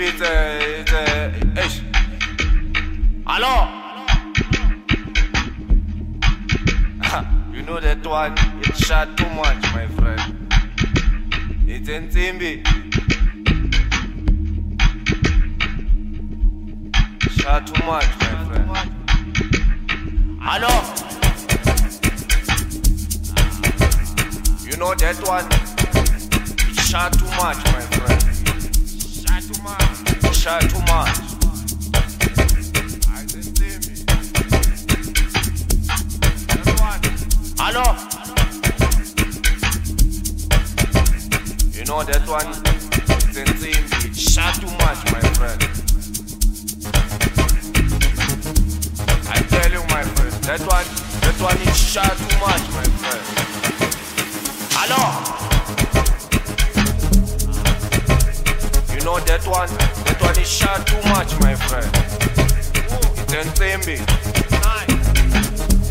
любить one. That one is shot too much, my friend. It ain't Timby.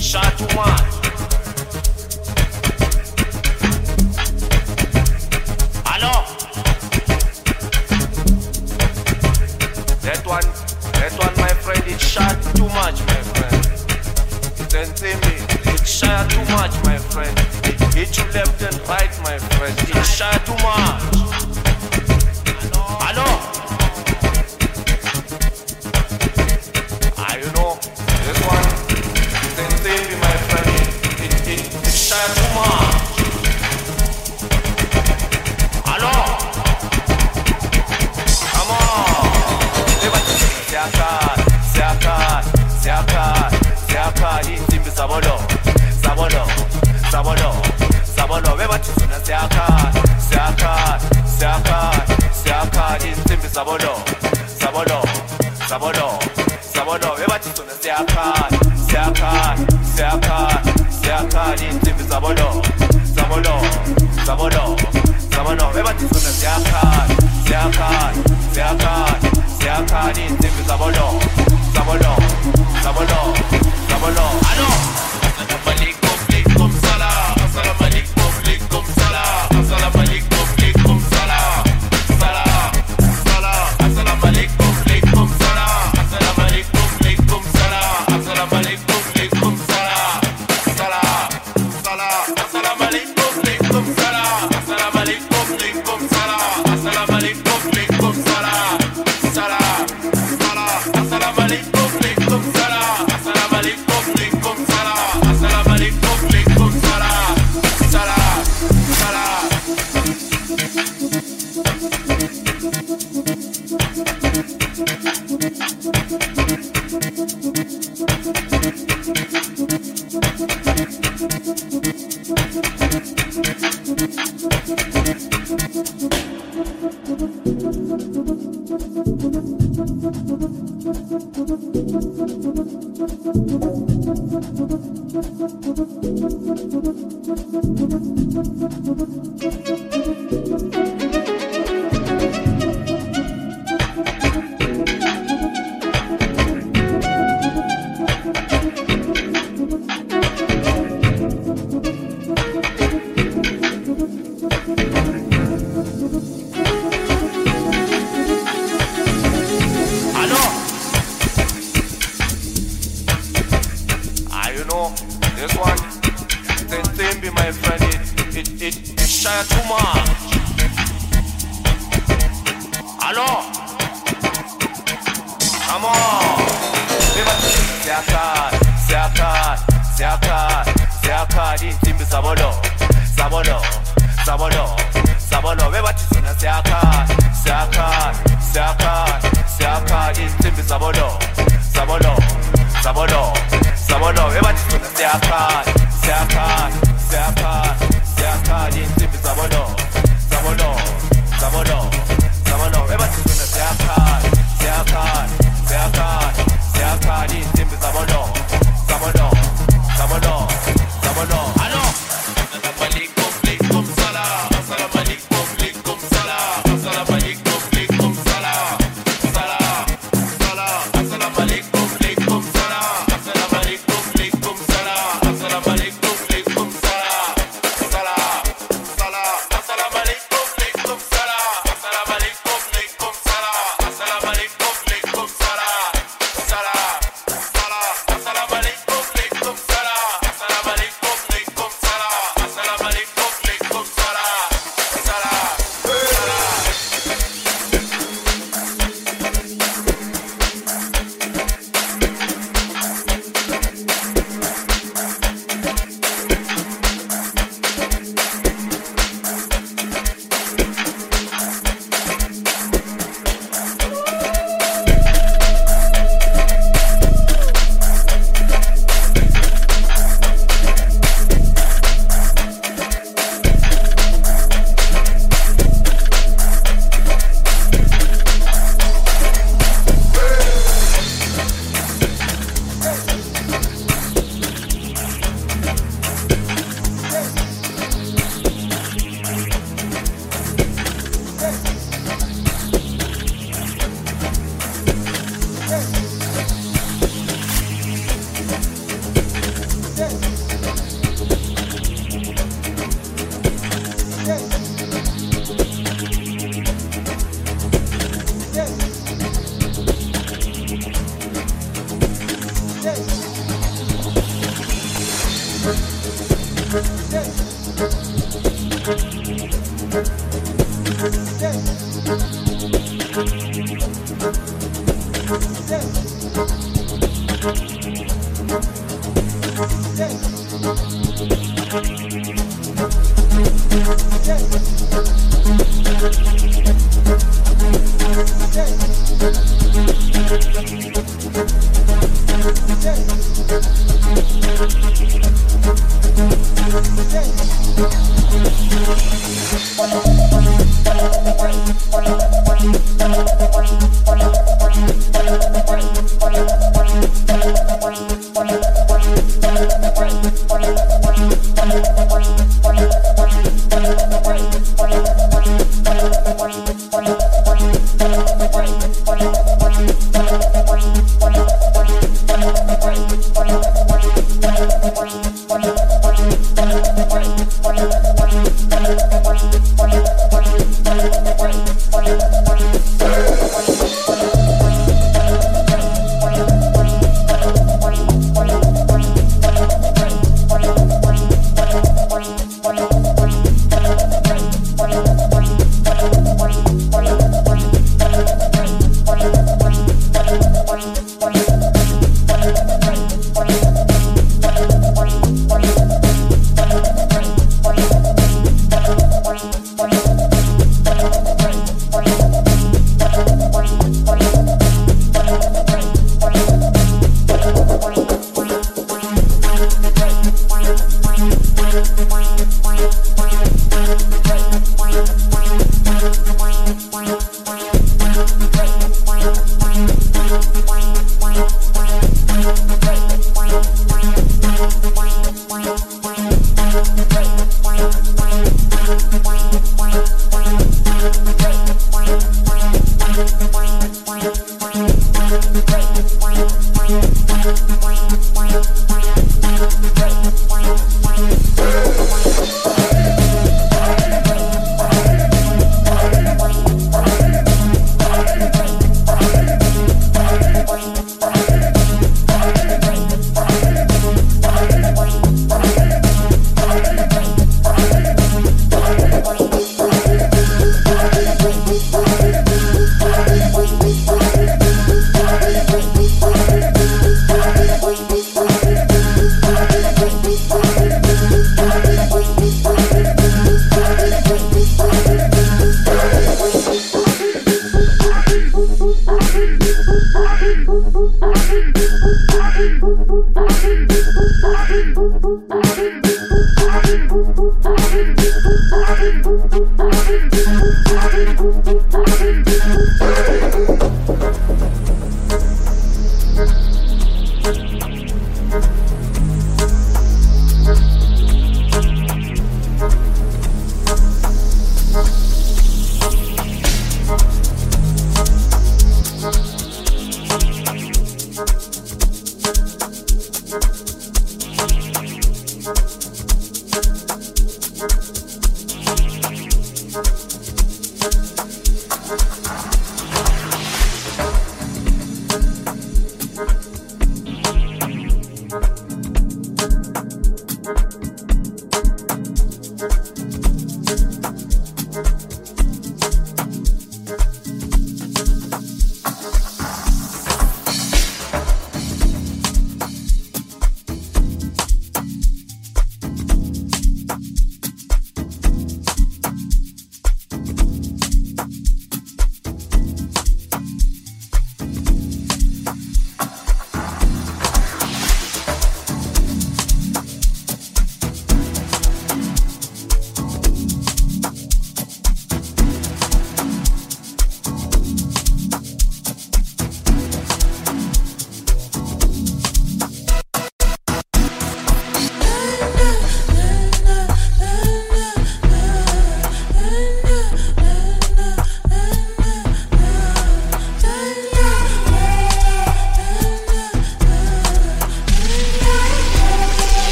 Shot too much. Hello? That one, that one, my friend, it shot too much, my friend. It ain't Timby. It shot too much, my friend. It you left and right, my friend. It shot too much. sabor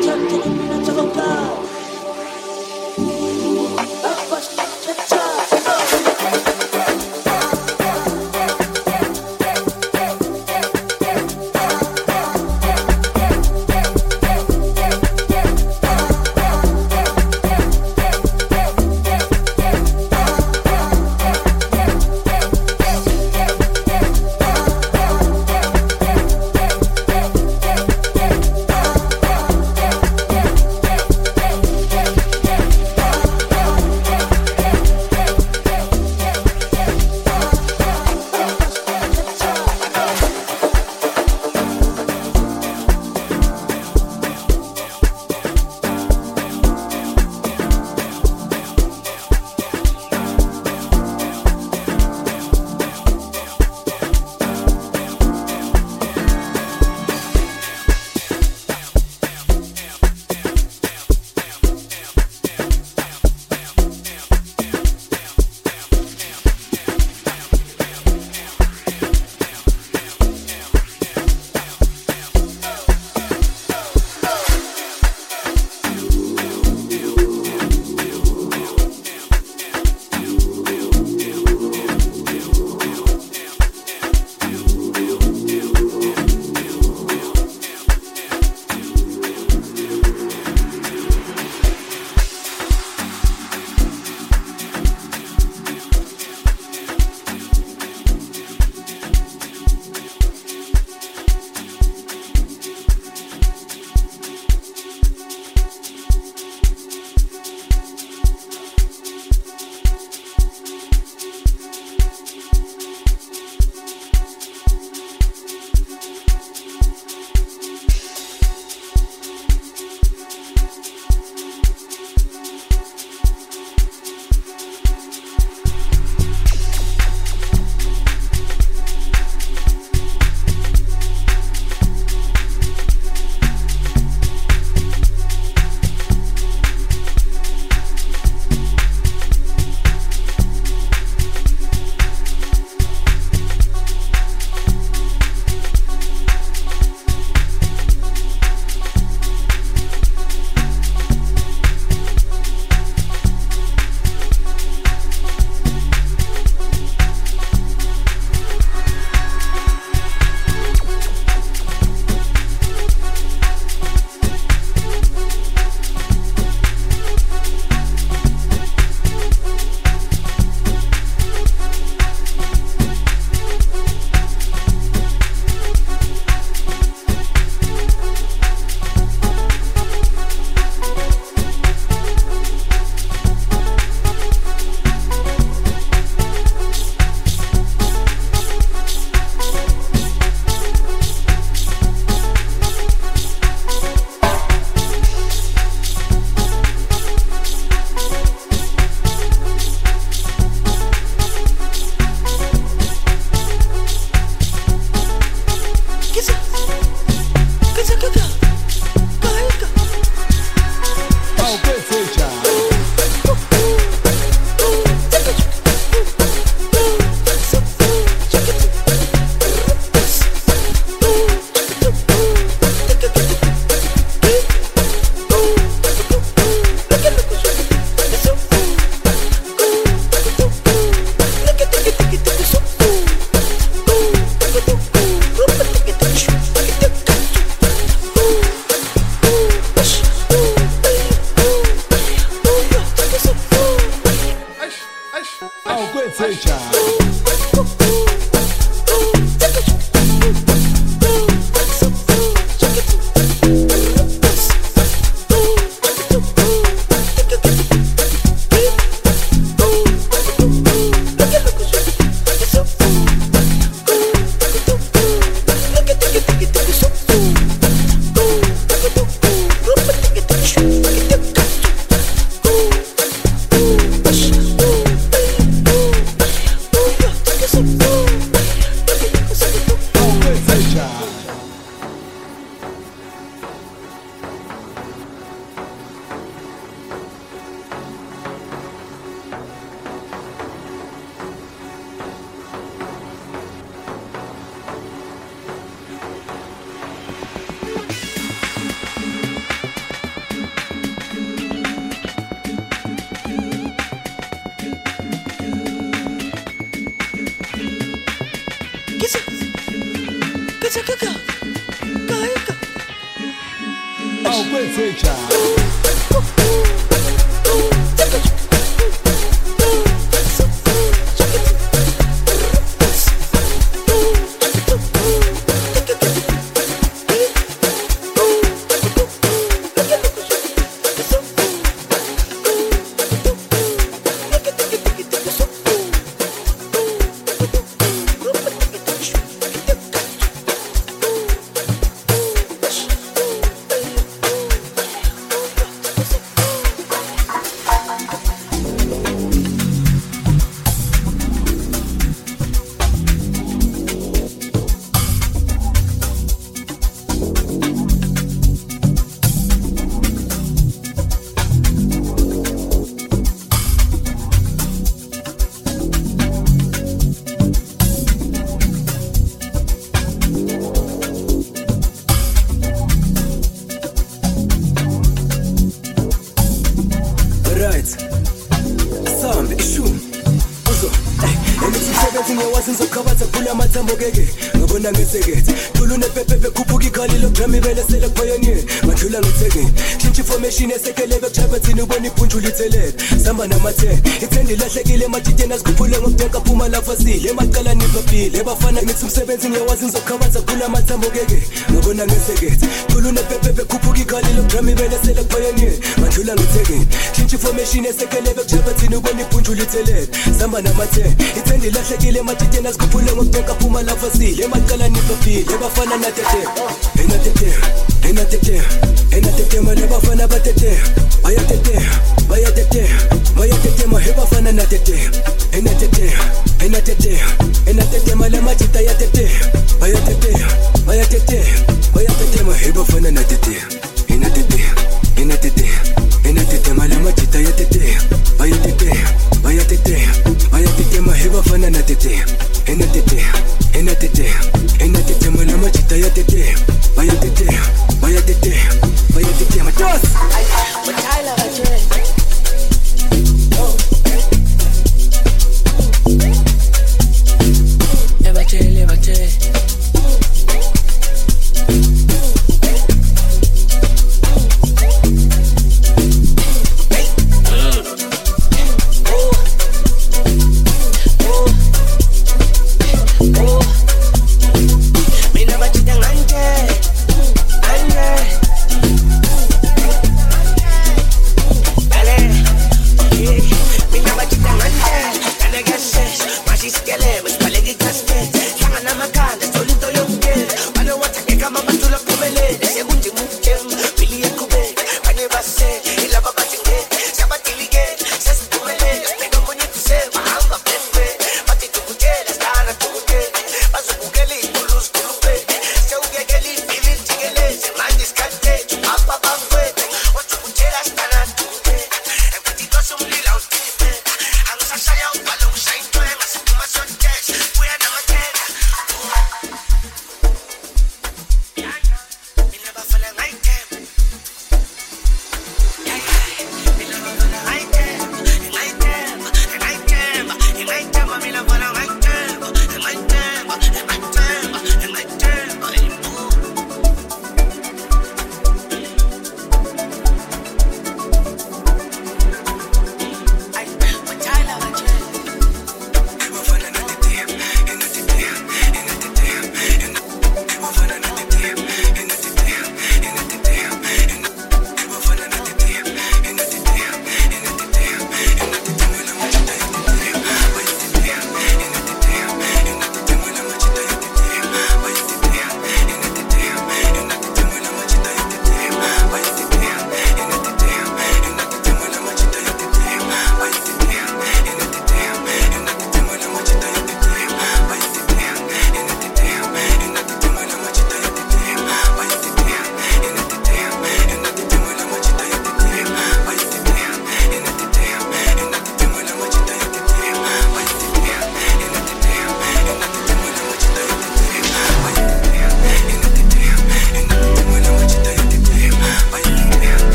gentle. Imishini ithelele sihamba nama-ten ithende ilahlekile ematiteni azikhuphule ngobdenka phuma lapha sile emaqala nibabhile ebafana ngithi umsebenzi ngiyawazi ngizokhabaza khula amathambo keke ngabona ngesekethe. Information esekele bekujabethini ubona ibhunjula ithelele sihamba nama-ten ithende ilahlekile ematiteni azikhuphule ngobdenka phuma lapha sile emaqala nibabhile ebafana natete enatete enatete enatete mane bafana batete bayatete bayatete bayatete mahe bafana natete enatete enatete enatete male majita yatete bayatete bayatete bayatete mahe bafana natete enatete enatete enatete male majita yatete bayatete bayatete bayatete mahe bafana natete enatete enatete enatete male majita yatete bayatete bayatete bayatete matos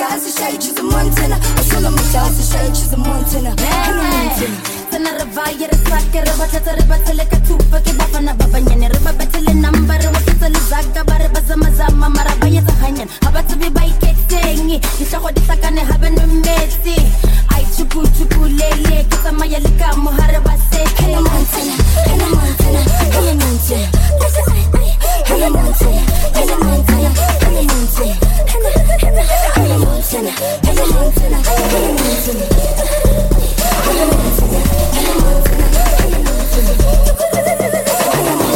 saw the market, shady choose a mountain. I saw the market, shady choose a mountain. In a mountain. Sana ravaya rasaka rabatata rabatele katupa ke bafana babanyane rabatele number wakitele zaga bare bazama zama marabaya zahanyan abathu bebayikethengi ihlogo dihlakane habe nomesi ay chuku chuku lele ke tsamaya le ka mohare ba sethe In a mountain, in a mountain, in a mountain. In a mountain, in a mountain, in a mountain. In a mountain, in a mountain, in a mountain. In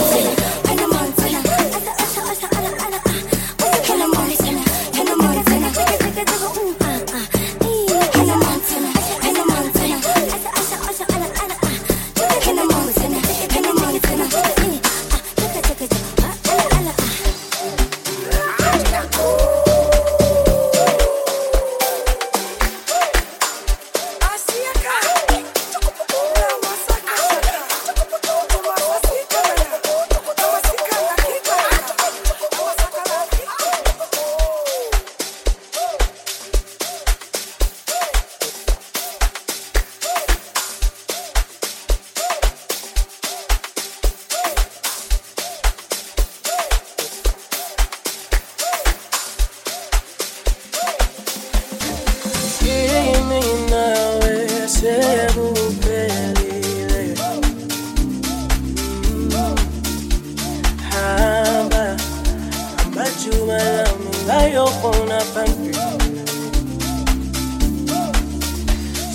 ngayobona phambili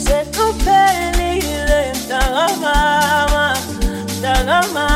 Sekuphelile mntakamama mntakamama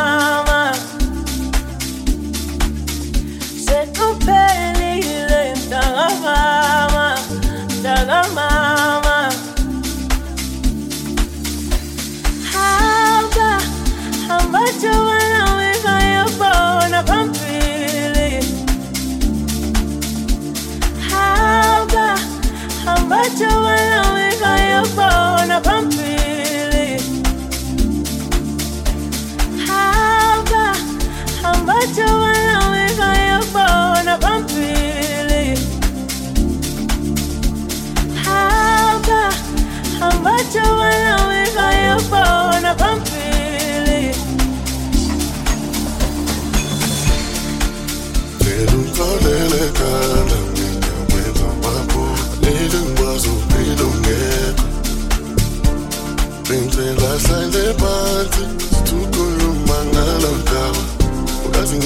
Hlale phansi Sithukhuluma ngalo daba Ukazi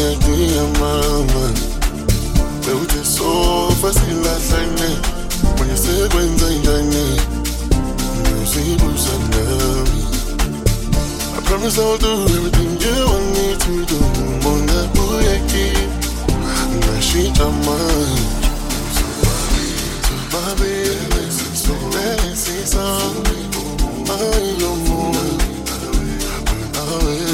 I Promise I'll do everything you want me to do. Mona buyeki, nashita man. So baby, so fancy song. I know more. Always right.